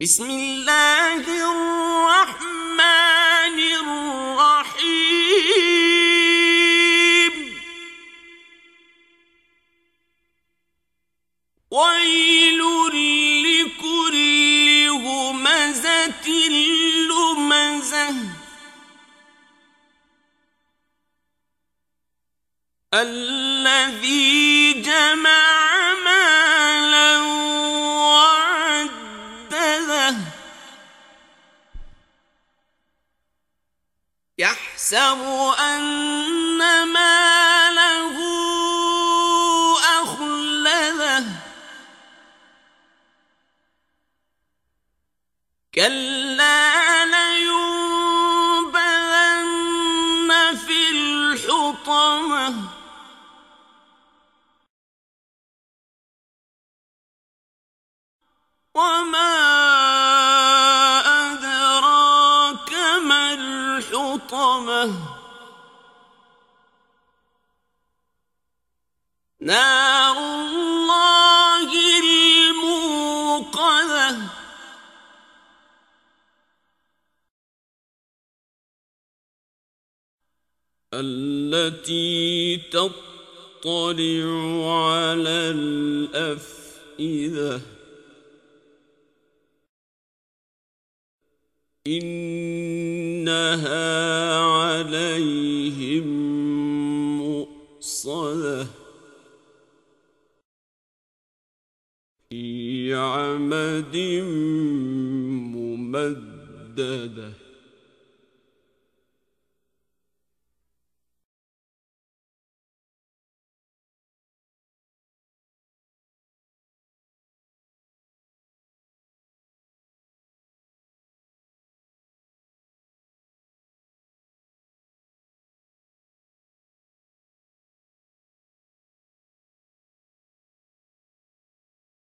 بسم الله الرحمن الرحيم. ويل لكل همزة لمزة. الذي يحسب أن ماله أخلده كلا لينبذن في الحطمة. وما الحطمة. نار الله الموقدة. التي تطلع على الأفئدة. إنها عليهم مؤصدة في عمد ممدده